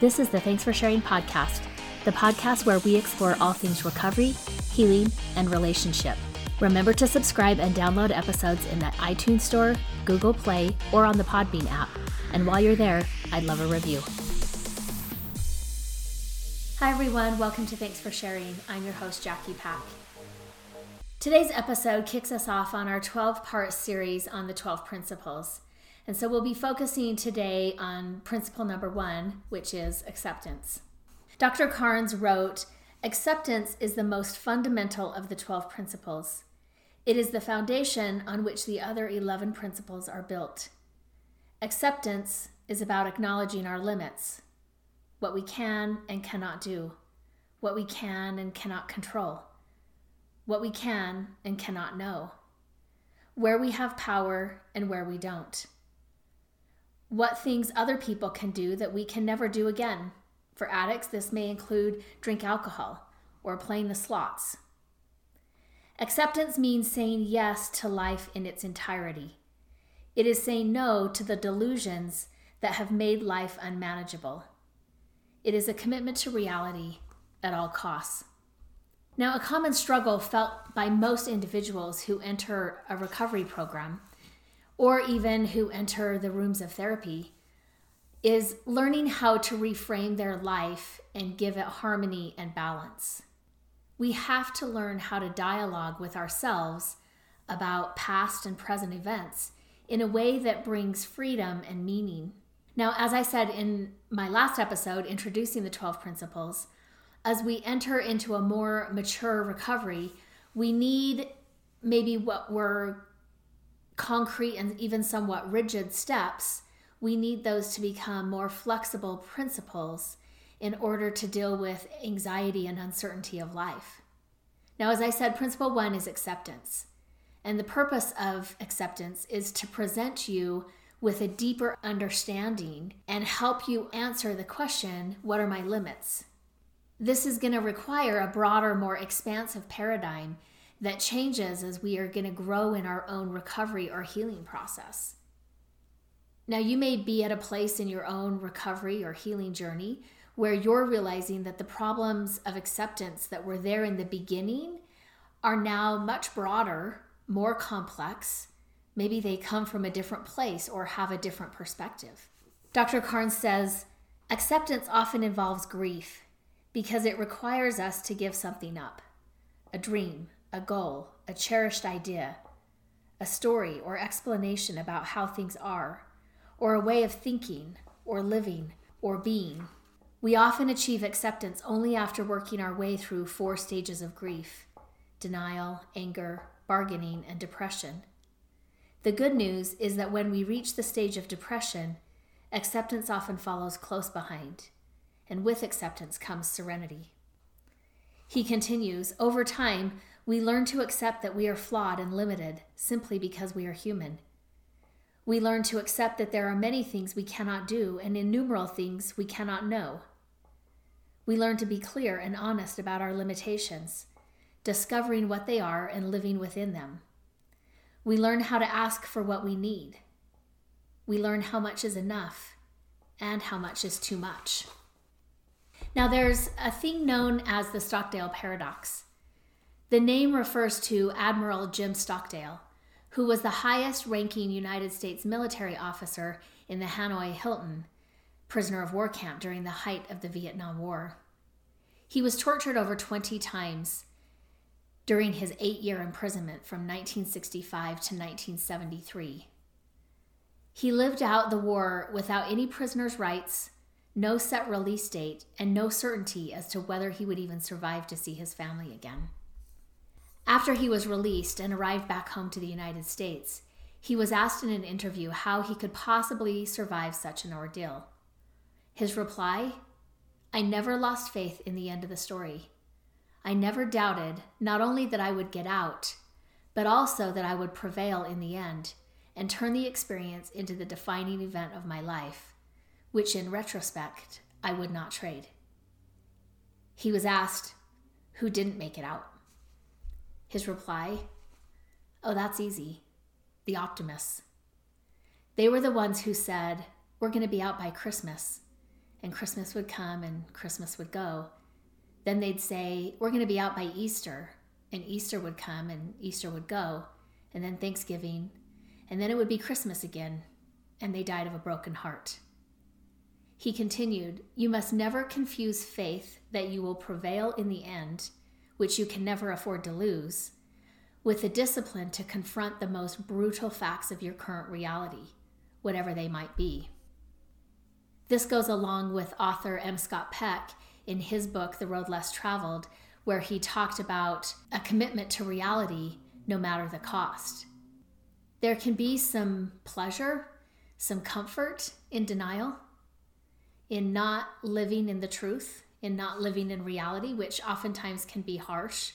This is the Thanks for Sharing podcast, the podcast where we explore all things recovery, healing, and relationship. Remember to subscribe and download episodes in the iTunes Store, Google Play, or on the Podbean app. And while you're there, I'd love a review. Hi, everyone. Welcome to Thanks for Sharing. I'm your host, Jackie Pack. Today's episode kicks us off on our 12 part series on the 12 principles. And so we'll be focusing today on principle number one, which is acceptance. Dr. Carnes wrote Acceptance is the most fundamental of the 12 principles. It is the foundation on which the other 11 principles are built. Acceptance is about acknowledging our limits, what we can and cannot do, what we can and cannot control what we can and cannot know, where we have power and where we don't, what things other people can do that we can never do again. For addicts, this may include drink alcohol or playing the slots. Acceptance means saying yes to life in its entirety. It is saying no to the delusions that have made life unmanageable. It is a commitment to reality at all costs. Now, a common struggle felt by most individuals who enter a recovery program or even who enter the rooms of therapy is learning how to reframe their life and give it harmony and balance. We have to learn how to dialogue with ourselves about past and present events in a way that brings freedom and meaning. Now, as I said in my last episode, introducing the 12 principles, as we enter into a more mature recovery, we need maybe what were concrete and even somewhat rigid steps. We need those to become more flexible principles in order to deal with anxiety and uncertainty of life. Now, as I said, principle one is acceptance. And the purpose of acceptance is to present you with a deeper understanding and help you answer the question what are my limits? This is going to require a broader, more expansive paradigm that changes as we are going to grow in our own recovery or healing process. Now, you may be at a place in your own recovery or healing journey where you're realizing that the problems of acceptance that were there in the beginning are now much broader, more complex. Maybe they come from a different place or have a different perspective. Dr. Carnes says acceptance often involves grief because it requires us to give something up a dream, a goal, a cherished idea, a story or explanation about how things are, or a way of thinking, or living, or being. We often achieve acceptance only after working our way through four stages of grief denial, anger, bargaining, and depression. The good news is that when we reach the stage of depression, acceptance often follows close behind and with acceptance comes serenity. He continues Over time, we learn to accept that we are flawed and limited simply because we are human. We learn to accept that there are many things we cannot do and innumerable things we cannot know. We learn to be clear and honest about our limitations, discovering what they are and living within them. We learn how to ask for what we need. We learn how much is enough and how much is too much. Now, there's a thing known as the Stockdale paradox. The name refers to Admiral Jim Stockdale, who was the highest ranking United States military officer in the Hanoi Hilton prisoner of war camp during the height of the Vietnam War. He was tortured over 20 times during his eight year imprisonment from 1965 to 1973. He lived out the war without any prisoner's rights, no set release date, and no certainty as to whether he would even survive to see his family again. After he was released and arrived back home to the United States, he was asked in an interview how he could possibly survive such an ordeal. His reply I never lost faith in the end of the story. I never doubted not only that I would get out, but also that I would prevail in the end and turn the experience into the defining event of my life which in retrospect I would not trade. He was asked, Who didn't make it out? His reply, Oh, that's easy. The optimists. They were the ones who said, We're going to be out by Christmas. and Christmas would come and Christmas would go. Then they'd say, We're going to be out by Easter, and Easter would come and Easter would go, and then Thanksgiving, and then it would be Christmas again, and they died of a broken heart. He continued, You must never confuse faith that you will prevail in the end, which you can never afford to lose, with the discipline to confront the most brutal facts of your current reality, whatever they might be. This goes along with author M. Scott Peck in his book, The Road Less Traveled, where he talked about a commitment to reality no matter the cost. There can be some pleasure, some comfort in denial, in not living in the truth, in not living in reality, which oftentimes can be harsh.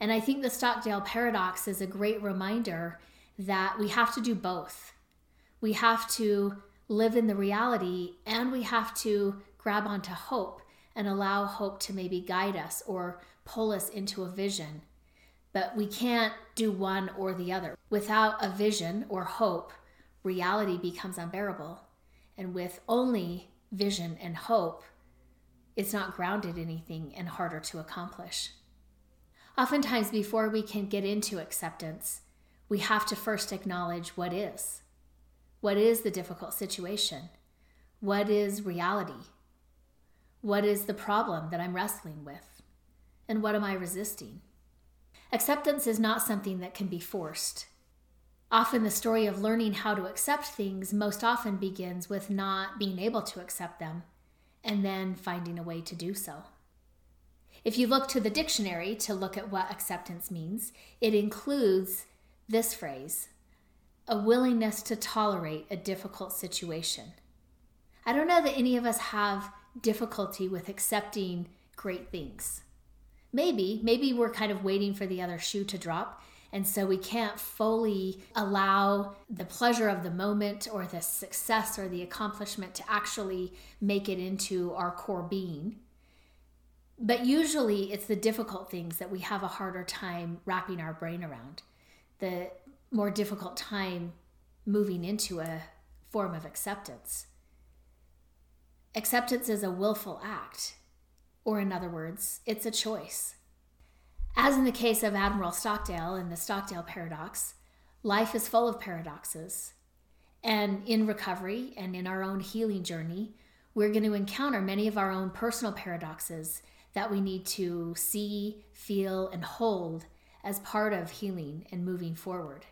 And I think the Stockdale paradox is a great reminder that we have to do both. We have to live in the reality and we have to grab onto hope and allow hope to maybe guide us or pull us into a vision. But we can't do one or the other. Without a vision or hope, reality becomes unbearable. And with only vision and hope, it's not grounded in anything and harder to accomplish. Oftentimes, before we can get into acceptance, we have to first acknowledge what is. What is the difficult situation? What is reality? What is the problem that I'm wrestling with? And what am I resisting? Acceptance is not something that can be forced. Often, the story of learning how to accept things most often begins with not being able to accept them and then finding a way to do so. If you look to the dictionary to look at what acceptance means, it includes this phrase a willingness to tolerate a difficult situation. I don't know that any of us have difficulty with accepting great things. Maybe, maybe we're kind of waiting for the other shoe to drop. And so we can't fully allow the pleasure of the moment or the success or the accomplishment to actually make it into our core being. But usually it's the difficult things that we have a harder time wrapping our brain around, the more difficult time moving into a form of acceptance. Acceptance is a willful act, or in other words, it's a choice. As in the case of Admiral Stockdale and the Stockdale paradox, life is full of paradoxes. And in recovery and in our own healing journey, we're going to encounter many of our own personal paradoxes that we need to see, feel, and hold as part of healing and moving forward.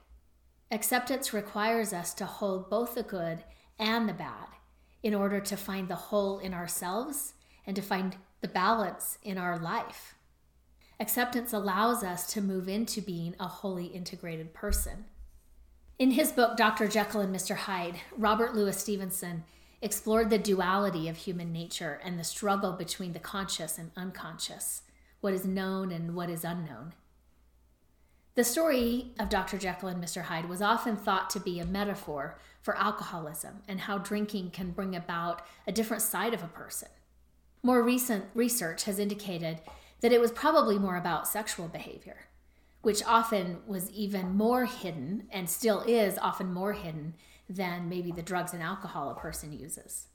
Acceptance requires us to hold both the good and the bad in order to find the whole in ourselves and to find the balance in our life. Acceptance allows us to move into being a wholly integrated person. In his book, Dr. Jekyll and Mr. Hyde, Robert Louis Stevenson explored the duality of human nature and the struggle between the conscious and unconscious, what is known and what is unknown. The story of Dr. Jekyll and Mr. Hyde was often thought to be a metaphor for alcoholism and how drinking can bring about a different side of a person. More recent research has indicated that it was probably more about sexual behavior, which often was even more hidden and still is often more hidden than maybe the drugs and alcohol a person uses.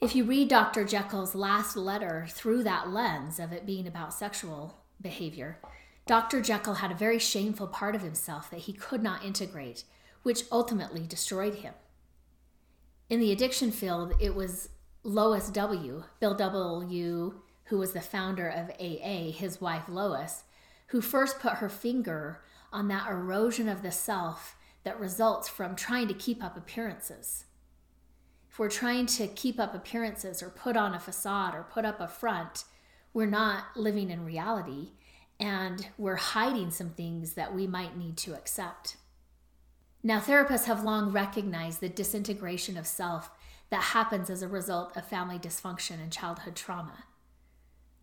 If you read Dr. Jekyll's last letter through that lens of it being about sexual behavior, Dr. Jekyll had a very shameful part of himself that he could not integrate, which ultimately destroyed him. In the addiction field, it was Lois W., Bill W., who was the founder of AA, his wife Lois, who first put her finger on that erosion of the self that results from trying to keep up appearances. If we're trying to keep up appearances or put on a facade or put up a front, we're not living in reality and we're hiding some things that we might need to accept. Now, therapists have long recognized the disintegration of self that happens as a result of family dysfunction and childhood trauma.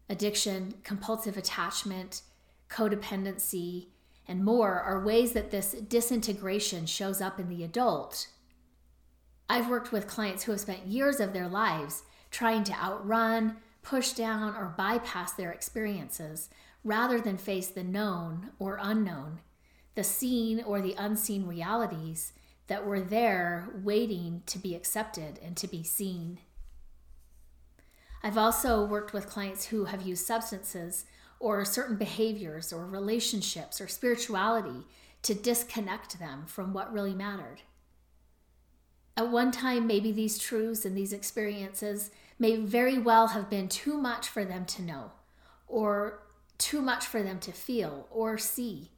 Addiction, compulsive attachment, codependency, and more are ways that this disintegration shows up in the adult. I've worked with clients who have spent years of their lives trying to outrun, push down, or bypass their experiences rather than face the known or unknown, the seen or the unseen realities that were there waiting to be accepted and to be seen. I've also worked with clients who have used substances or certain behaviors or relationships or spirituality to disconnect them from what really mattered. At one time, maybe these truths and these experiences may very well have been too much for them to know, or too much for them to feel or see.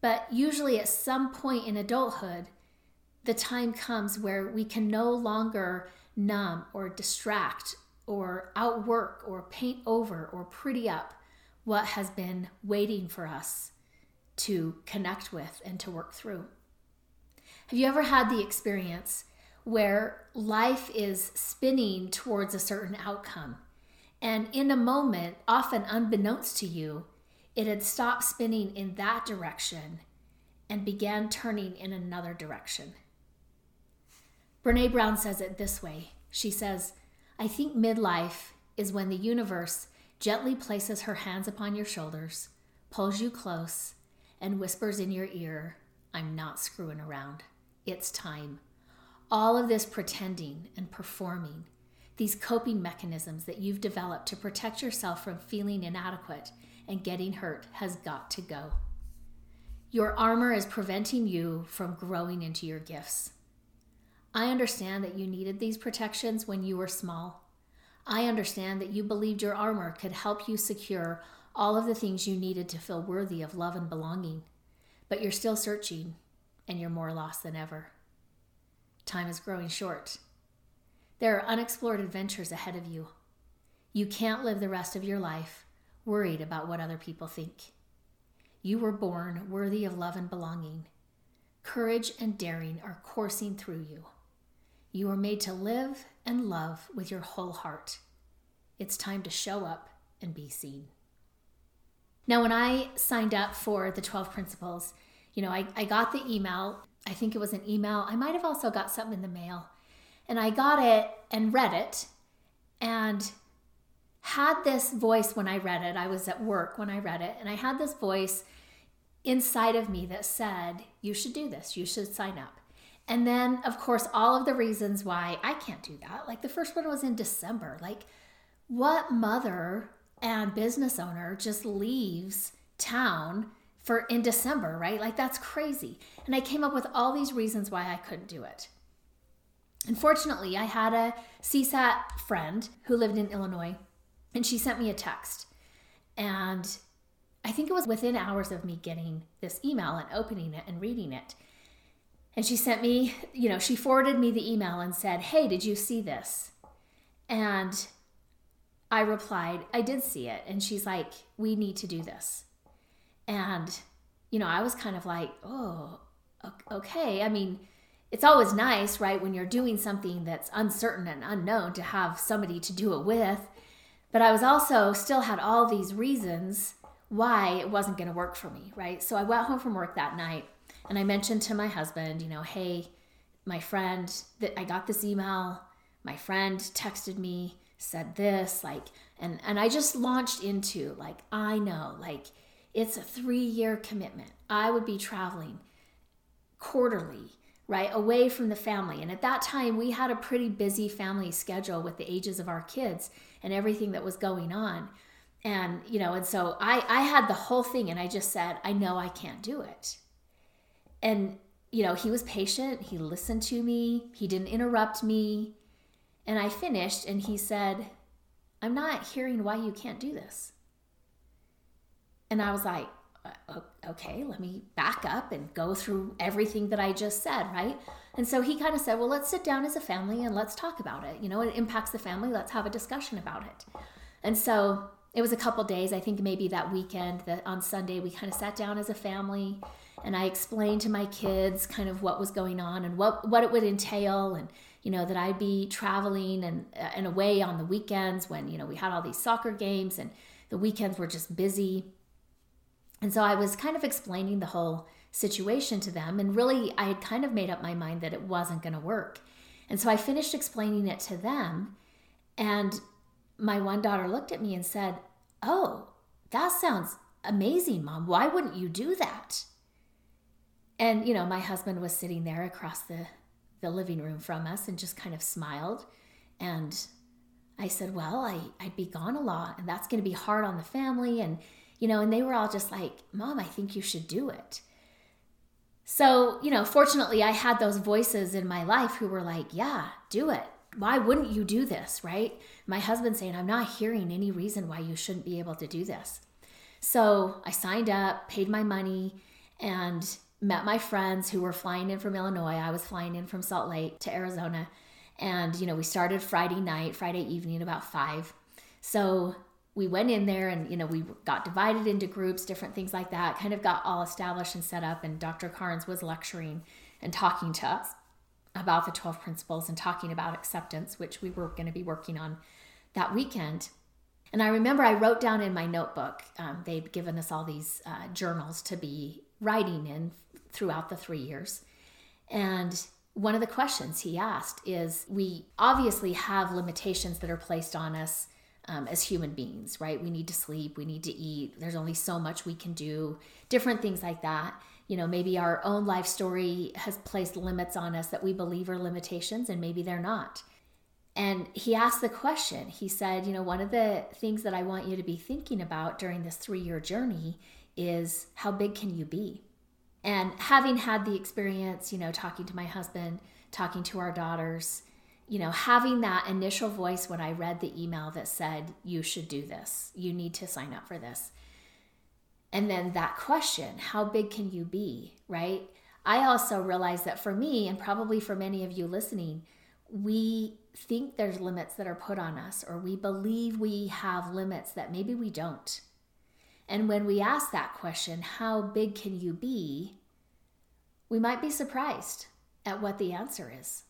But usually, at some point in adulthood, the time comes where we can no longer numb or distract or outwork or paint over or pretty up what has been waiting for us to connect with and to work through. Have you ever had the experience where life is spinning towards a certain outcome? And in a moment, often unbeknownst to you, it had stopped spinning in that direction and began turning in another direction. Brene Brown says it this way She says, I think midlife is when the universe gently places her hands upon your shoulders, pulls you close, and whispers in your ear, I'm not screwing around. It's time. All of this pretending and performing, these coping mechanisms that you've developed to protect yourself from feeling inadequate and getting hurt, has got to go. Your armor is preventing you from growing into your gifts. I understand that you needed these protections when you were small. I understand that you believed your armor could help you secure all of the things you needed to feel worthy of love and belonging. But you're still searching, and you're more lost than ever. Time is growing short. There are unexplored adventures ahead of you. You can't live the rest of your life worried about what other people think. You were born worthy of love and belonging. Courage and daring are coursing through you. You are made to live and love with your whole heart. It's time to show up and be seen. Now, when I signed up for the 12 principles, you know, I, I got the email. I think it was an email. I might have also got something in the mail. And I got it and read it and had this voice when I read it. I was at work when I read it, and I had this voice inside of me that said, You should do this, you should sign up. And then, of course, all of the reasons why I can't do that. Like the first one was in December. Like, what mother and business owner just leaves town for in December, right? Like, that's crazy. And I came up with all these reasons why I couldn't do it. Unfortunately, I had a CSAT friend who lived in Illinois, and she sent me a text. And I think it was within hours of me getting this email and opening it and reading it. And she sent me, you know, she forwarded me the email and said, Hey, did you see this? And I replied, I did see it. And she's like, We need to do this. And, you know, I was kind of like, Oh, okay. I mean, it's always nice, right, when you're doing something that's uncertain and unknown to have somebody to do it with. But I was also still had all these reasons why it wasn't going to work for me, right? So I went home from work that night and I mentioned to my husband, you know, hey, my friend that I got this email, my friend texted me, said this, like, and and I just launched into like, I know, like it's a 3-year commitment. I would be traveling quarterly, right, away from the family. And at that time, we had a pretty busy family schedule with the ages of our kids and everything that was going on. And, you know, and so I I had the whole thing and I just said, I know I can't do it and you know he was patient. He listened to me. He didn't interrupt me. And i finished and he said i'm not hearing why you can't do this. And i was like okay let me back up and go through everything that i just said right? And so he kind of said well let's sit down as a family and let's talk about it. You know it impacts the family. Let's have a discussion about it. And so it was a couple days i think maybe that weekend that on sunday we kind of sat down as a family and I explained to my kids kind of what was going on and what what it would entail and you know that I'd be traveling and and away on the weekends when you know we had all these soccer games and the weekends were just busy. And so I was kind of explaining the whole situation to them and really I had kind of made up my mind that it wasn't going to work. And so I finished explaining it to them and my one daughter looked at me and said, "Oh, that sounds amazing, mom. Why wouldn't you do that?" And, you know, my husband was sitting there across the, the living room from us and just kind of smiled. And I said, Well, I, I'd be gone a lot, and that's going to be hard on the family. And, you know, and they were all just like, Mom, I think you should do it. So, you know, fortunately, I had those voices in my life who were like, Yeah, do it. Why wouldn't you do this, right? My husband saying, I'm not hearing any reason why you shouldn't be able to do this. So I signed up, paid my money, and met my friends who were flying in from Illinois. I was flying in from Salt Lake to Arizona. And, you know, we started Friday night, Friday evening, about five. So we went in there and, you know, we got divided into groups, different things like that, kind of got all established and set up. And Dr. Carnes was lecturing and talking to us about the 12 principles and talking about acceptance, which we were going to be working on that weekend. And I remember I wrote down in my notebook, um, they'd given us all these uh, journals to be writing in throughout the three years. And one of the questions he asked is We obviously have limitations that are placed on us um, as human beings, right? We need to sleep, we need to eat, there's only so much we can do, different things like that. You know, maybe our own life story has placed limits on us that we believe are limitations, and maybe they're not. And he asked the question, he said, You know, one of the things that I want you to be thinking about during this three year journey is how big can you be? And having had the experience, you know, talking to my husband, talking to our daughters, you know, having that initial voice when I read the email that said, you should do this, you need to sign up for this. And then that question, how big can you be, right? I also realize that for me, and probably for many of you listening, we think there's limits that are put on us, or we believe we have limits that maybe we don't. And when we ask that question, how big can you be? We might be surprised at what the answer is.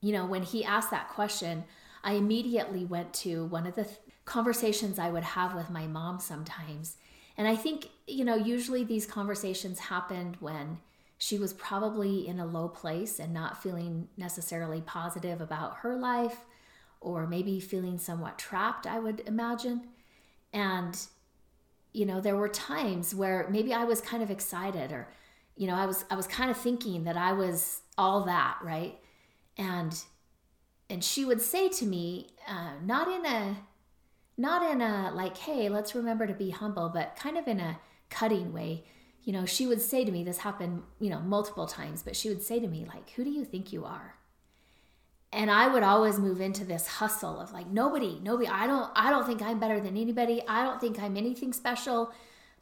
You know, when he asked that question, I immediately went to one of the th- conversations I would have with my mom sometimes. And I think, you know, usually these conversations happened when she was probably in a low place and not feeling necessarily positive about her life or maybe feeling somewhat trapped, I would imagine. And you know, there were times where maybe I was kind of excited or, you know, I was I was kind of thinking that I was all that, right? And and she would say to me, uh, not in a not in a like, hey, let's remember to be humble, but kind of in a cutting way. You know, she would say to me, this happened, you know, multiple times, but she would say to me, like, who do you think you are? And i would always move into this hustle of like nobody nobody i don't i don't think i'm better than anybody. I don't think i'm anything special.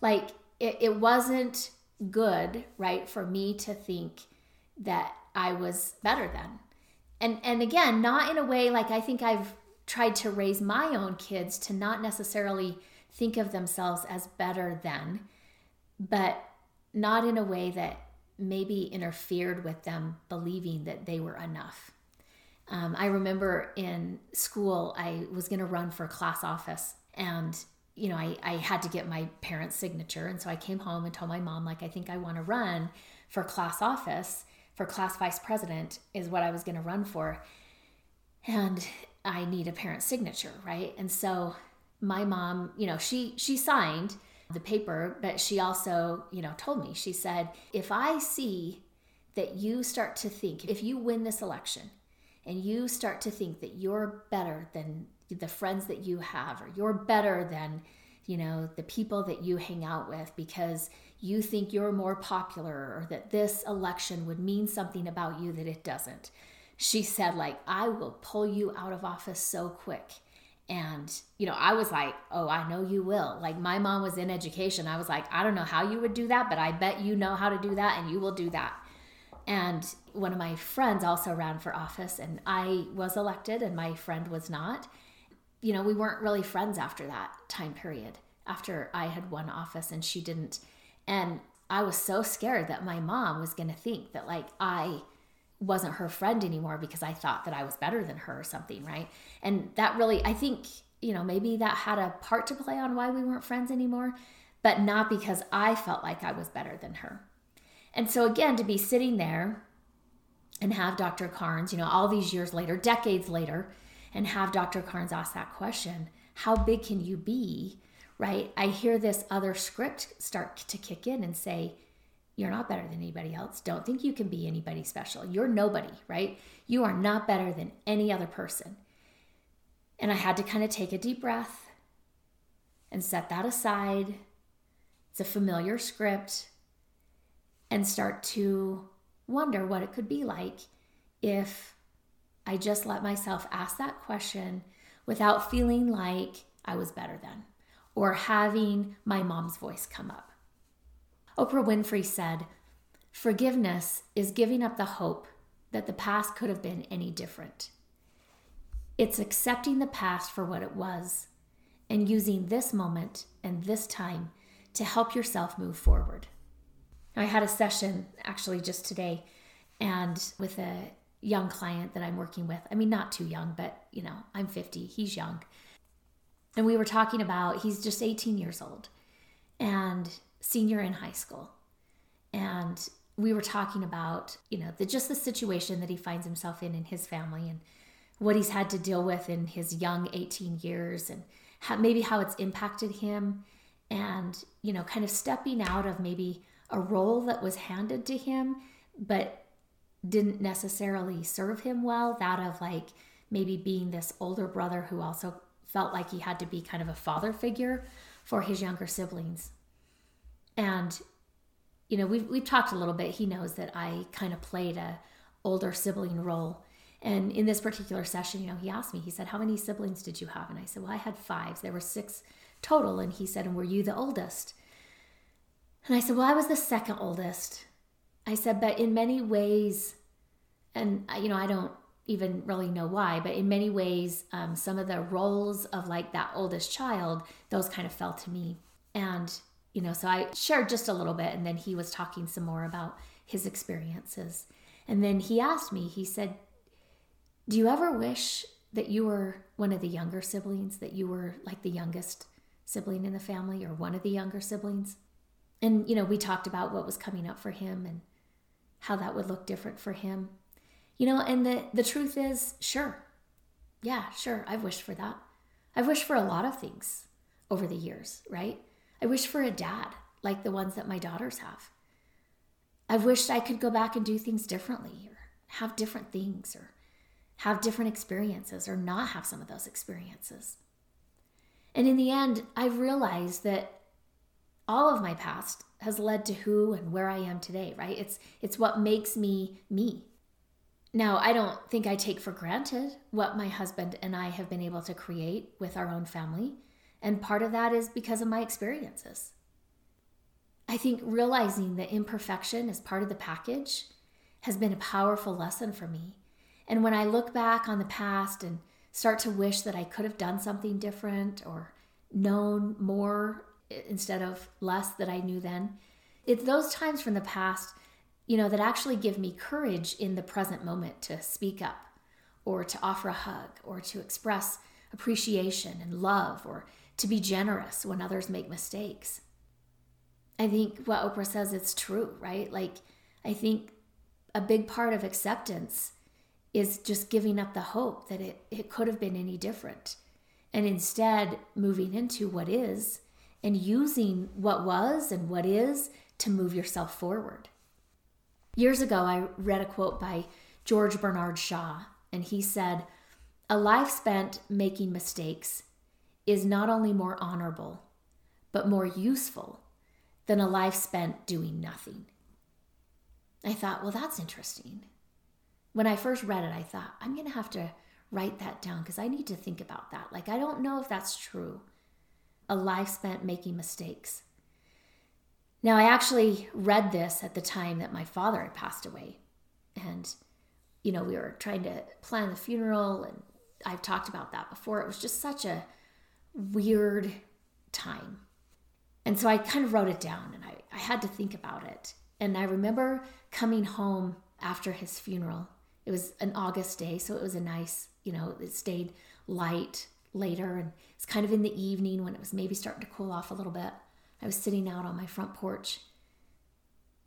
Like it, it wasn't good right for me to think that i was better than. And and again not in a way like i think i've tried to raise my own kids to not necessarily think of themselves as better than but not in a way that maybe interfered with them believing that they were enough um, I remember in school, I was going to run for class office and you know, I, I had to get my parents' signature. And so I came home and told my mom, like, I think I want to run for class office, for class vice president, is what I was going to run for. And I need a parent signature, right? And so my mom, you know, she she signed the paper, but she also, you know, told me, she said, if I see that you start to think, if you win this election, and you start to think that you're better than the friends that you have or you're better than you know the people that you hang out with because you think you're more popular or that this election would mean something about you that it doesn't. She said like i will pull you out of office so quick. And you know i was like oh i know you will. Like my mom was in education. I was like i don't know how you would do that but i bet you know how to do that and you will do that and one of my friends also ran for office, and I was elected, and my friend was not. You know, we weren't really friends after that time period, after I had won office and she didn't. And I was so scared that my mom was going to think that, like, I wasn't her friend anymore because I thought that I was better than her or something, right? And that really, I think, you know, maybe that had a part to play on why we weren't friends anymore, but not because I felt like I was better than her. And so, again, to be sitting there and have Dr. Carnes, you know, all these years later, decades later, and have Dr. Carnes ask that question how big can you be? Right? I hear this other script start to kick in and say, you're not better than anybody else. Don't think you can be anybody special. You're nobody, right? You are not better than any other person. And I had to kind of take a deep breath and set that aside. It's a familiar script and start to wonder what it could be like if I just let myself ask that question without feeling like I was better than or having my mom's voice come up. Oprah Winfrey said, Forgiveness is giving up the hope that the past could have been any different. It's accepting the past for what it was and using this moment and this time to help yourself move forward. I had a session actually just today and with a young client that I'm working with. I mean, not too young, but you know, I'm 50, he's young. And we were talking about he's just 18 years old and senior in high school. And we were talking about, you know, the just the situation that he finds himself in in his family and what he's had to deal with in his young 18 years and how, maybe how it's impacted him and, you know, kind of stepping out of maybe a role that was handed to him, but didn't necessarily serve him well. That of like maybe being this older brother who also felt like he had to be kind of a father figure for his younger siblings. And, you know, we've, we've talked a little bit. He knows that I kind of played a older sibling role. And in this particular session, you know, he asked me, he said, How many siblings did you have? And I said, Well, I had five. There were six total. And he said, And were you the oldest? And I said, Well, I was the second oldest. I said, But in many ways, and you know, I don't even really know why, but in many ways, um, some of the roles of like that oldest child, those kind of fell to me. And, you know, so I shared just a little bit, and then he was talking some more about his experiences. And then he asked me, he said, Do you ever wish that you were one of the younger siblings, that you were like the youngest sibling in the family or one of the younger siblings? And you know we talked about what was coming up for him and how that would look different for him. You know and the the truth is sure. Yeah sure. I've wished for that. I've wished for a lot of things over the years right? I wish for a dad like the ones that my daughters have. I've wished i could go back and do things differently or have different things or have different experiences or not have some of those experiences. And in the end i've realized that all of my past has led to who and where I am today, right? It's it's what makes me me. Now, I don't think I take for granted what my husband and I have been able to create with our own family, and part of that is because of my experiences. I think realizing that imperfection is part of the package has been a powerful lesson for me. And when I look back on the past and start to wish that I could have done something different or known more instead of less that I knew then. It's those times from the past, you know, that actually give me courage in the present moment to speak up or to offer a hug or to express appreciation and love or to be generous when others make mistakes. I think what Oprah says it's true, right? Like I think a big part of acceptance is just giving up the hope that it, it could have been any different and instead moving into what is and using what was and what is to move yourself forward. Years ago, I read a quote by George Bernard Shaw, and he said, A life spent making mistakes is not only more honorable, but more useful than a life spent doing nothing. I thought, well, that's interesting. When I first read it, I thought, I'm going to have to write that down because I need to think about that. Like, I don't know if that's true a life spent making mistakes. Now, I actually read this at the time that my father had passed away. And, you know, we were trying to plan the funeral, and I've talked about that before. It was just such a weird time. And so I kind of wrote it down and I, I had to think about it. And I remember coming home after his funeral. It was an August day, so it was a nice, you know, it stayed light later and it's kind of in the evening when it was maybe starting to cool off a little bit. I was sitting out on my front porch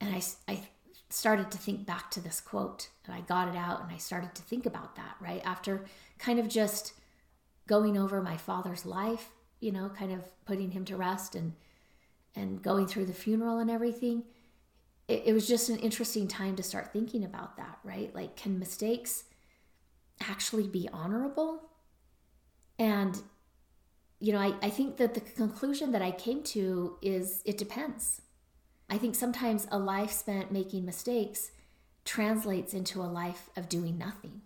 and I, I started to think back to this quote and I got it out and I started to think about that, right? After kind of just going over my father's life, you know, kind of putting him to rest and and going through the funeral and everything. It, it was just an interesting time to start thinking about that, right? Like, can mistakes actually be honorable? And, you know, I, I think that the conclusion that I came to is it depends. I think sometimes a life spent making mistakes translates into a life of doing nothing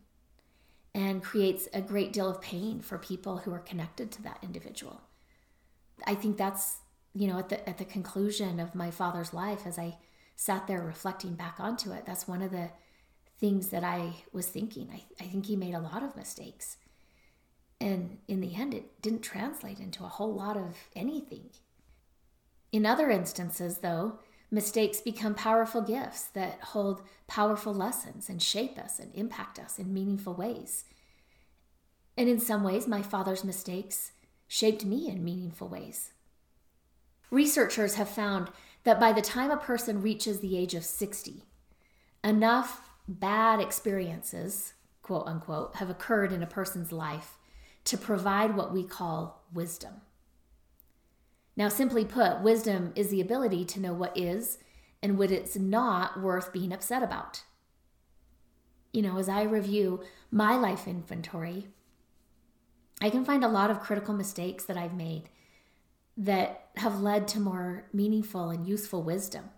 and creates a great deal of pain for people who are connected to that individual. I think that's, you know, at the at the conclusion of my father's life as I sat there reflecting back onto it, that's one of the things that I was thinking. I, I think he made a lot of mistakes. And in the end, it didn't translate into a whole lot of anything. In other instances, though, mistakes become powerful gifts that hold powerful lessons and shape us and impact us in meaningful ways. And in some ways, my father's mistakes shaped me in meaningful ways. Researchers have found that by the time a person reaches the age of 60, enough bad experiences, quote unquote, have occurred in a person's life to provide what we call wisdom. Now, simply put, wisdom is the ability to know what is and what it's not worth being upset about. You know, as I review my life inventory, I can find a lot of critical mistakes that I've made that have led to more meaningful and useful wisdom.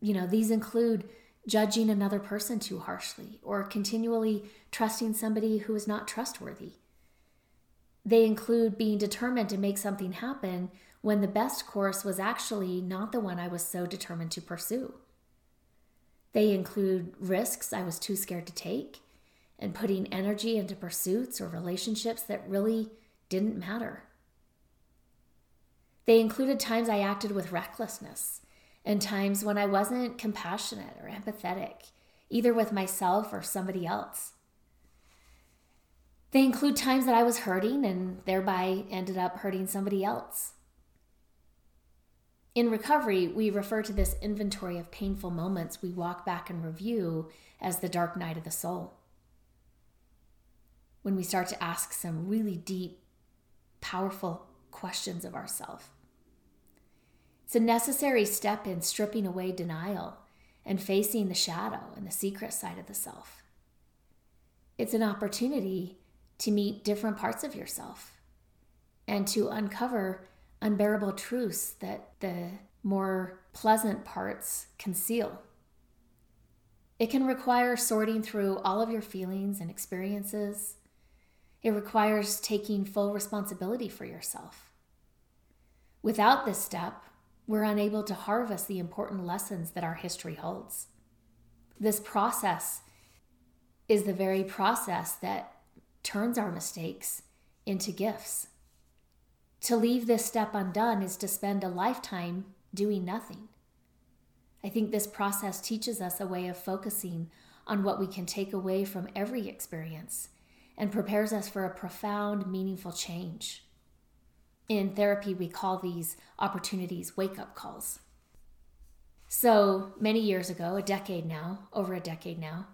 You know, these include judging another person too harshly or continually trusting somebody who is not trustworthy. They include being determined to make something happen when the best course was actually not the one I was so determined to pursue. They include risks I was too scared to take and putting energy into pursuits or relationships that really didn't matter. They included times I acted with recklessness and times when I wasn't compassionate or empathetic, either with myself or somebody else. They include times that I was hurting and thereby ended up hurting somebody else. In recovery, we refer to this inventory of painful moments we walk back and review as the dark night of the soul. When we start to ask some really deep, powerful questions of ourselves. It's a necessary step in stripping away denial and facing the shadow and the secret side of the self. It's an opportunity to meet different parts of yourself and to uncover unbearable truths that the more pleasant parts conceal. It can require sorting through all of your feelings and experiences. It requires taking full responsibility for yourself. Without this step, we're unable to harvest the important lessons that our history holds. This process is the very process that turns our mistakes into gifts. To leave this step undone is to spend a lifetime doing nothing. I think this process teaches us a way of focusing on what we can take away from every experience and prepares us for a profound, meaningful change. In therapy, we call these opportunities wake up calls. So many years ago, a decade now, over a decade now,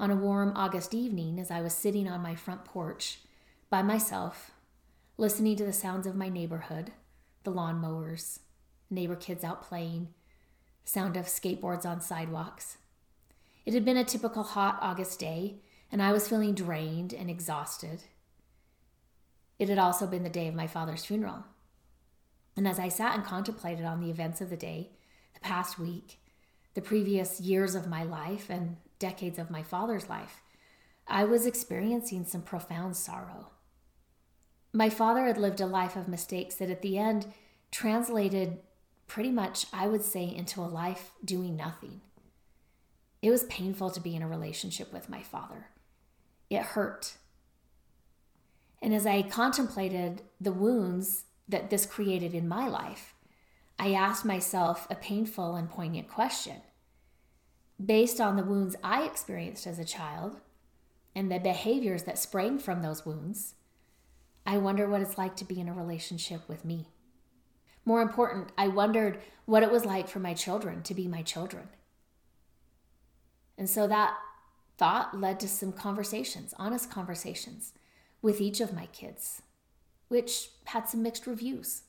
on a warm August evening, as I was sitting on my front porch by myself, listening to the sounds of my neighborhood, the lawnmowers, neighbor kids out playing, sound of skateboards on sidewalks. It had been a typical hot August day, and I was feeling drained and exhausted. It had also been the day of my father's funeral. And as I sat and contemplated on the events of the day, the past week, the previous years of my life, and decades of my father's life, I was experiencing some profound sorrow. My father had lived a life of mistakes that at the end translated pretty much, I would say, into a life doing nothing. It was painful to be in a relationship with my father. It hurt. And as I contemplated the wounds that this created in my life, I asked myself a painful and poignant question. Based on the wounds I experienced as a child and the behaviors that sprang from those wounds, I wonder what it's like to be in a relationship with me. More important, I wondered what it was like for my children to be my children. And so that thought led to some conversations, honest conversations with each of my kids, which had some mixed reviews.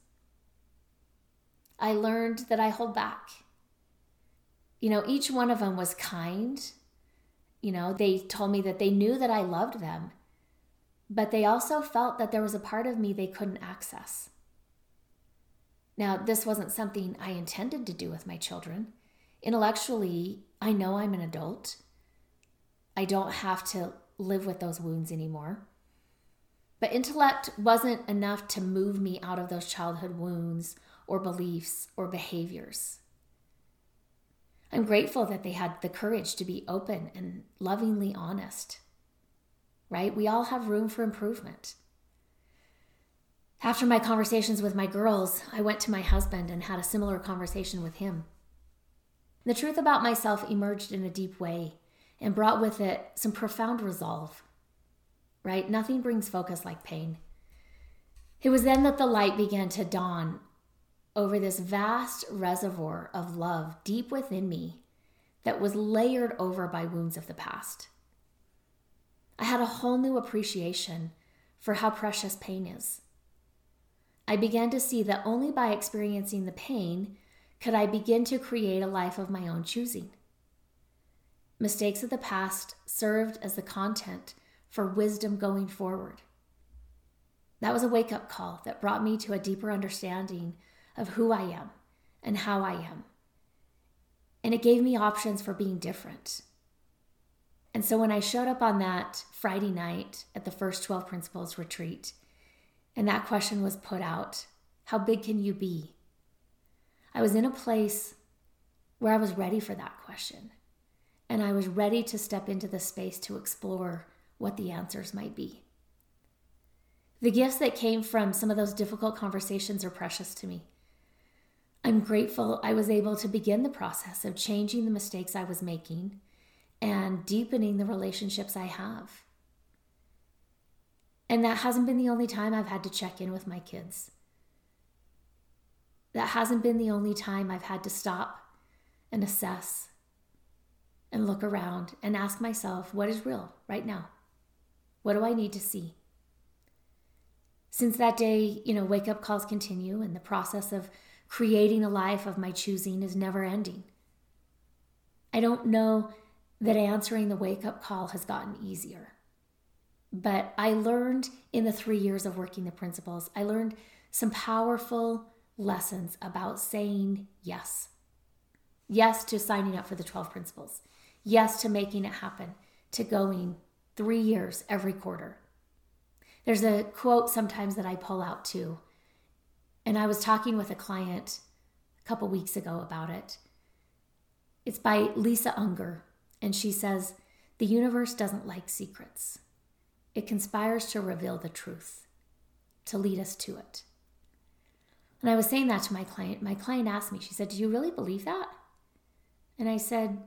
I learned that I hold back. You know, each one of them was kind. You know, they told me that they knew that I loved them, but they also felt that there was a part of me they couldn't access. Now, this wasn't something I intended to do with my children. Intellectually, I know I'm an adult. I don't have to live with those wounds anymore. But intellect wasn't enough to move me out of those childhood wounds or beliefs or behaviors. I'm grateful that they had the courage to be open and lovingly honest. Right? We all have room for improvement. After my conversations with my girls, I went to my husband and had a similar conversation with him. The truth about myself emerged in a deep way and brought with it some profound resolve right? Nothing brings focus like pain. It was then that the light began to dawn over this vast reservoir of love deep within me that was layered over by wounds of the past. I had a whole new appreciation for how precious pain is. I began to see that only by experiencing the pain could I begin to create a life of my own choosing. Mistakes of the past served as the content for wisdom going forward. That was a wake up call that brought me to a deeper understanding of who I am and how I am. And it gave me options for being different. And so when I showed up on that Friday night at the first 12 Principles retreat, and that question was put out How big can you be? I was in a place where I was ready for that question. And I was ready to step into the space to explore what the answers might be. The gifts that came from some of those difficult conversations are precious to me. I'm grateful I was able to begin the process of changing the mistakes I was making and deepening the relationships I have. And that hasn't been the only time I've had to check in with my kids. That hasn't been the only time I've had to stop and assess and look around and ask myself what is real right now. What do I need to see? Since that day, you know, wake up calls continue, and the process of creating a life of my choosing is never ending. I don't know that answering the wake up call has gotten easier. But I learned in the three years of working the principles, I learned some powerful lessons about saying yes. Yes to signing up for the 12 principles. Yes to making it happen, to going three years every quarter. There's a quote sometimes that I pull out too. And I was talking with a client a couple weeks ago about it. It's by Lisa Unger, and she says, The universe doesn't like secrets. It conspires to reveal the truth, to lead us to it. And I was saying that to my client. My client asked me, she said, Do you really believe that? And I said,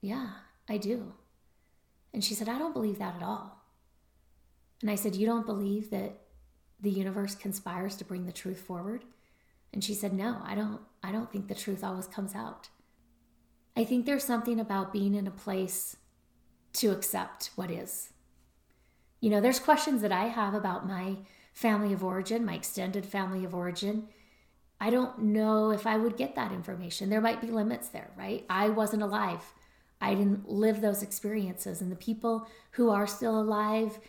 Yeah, I do. And she said, I don't believe that at all. And I said, You don't believe that the universe conspires to bring the truth forward? And she said, No, I don't I don't think the truth always comes out. I think there's something about being in a place to accept what is. You know, there's questions that I have about my family of origin, my extended family of origin. I don't know if I would get that information. There might be limits there, right? I wasn't alive I didn't live those experiences. And the people who are still alive,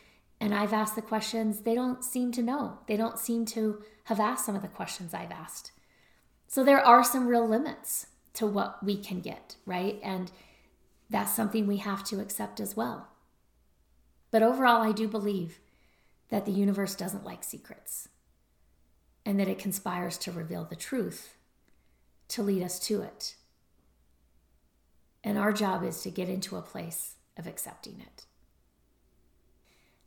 and I've asked the questions, they don't seem to know. They don't seem to have asked some of the questions I've asked. So there are some real limits to what we can get, right? And that's something we have to accept as well. But overall, I do believe that the universe doesn't like secrets and that it conspires to reveal the truth to lead us to it. And our job is to get into a place of accepting it.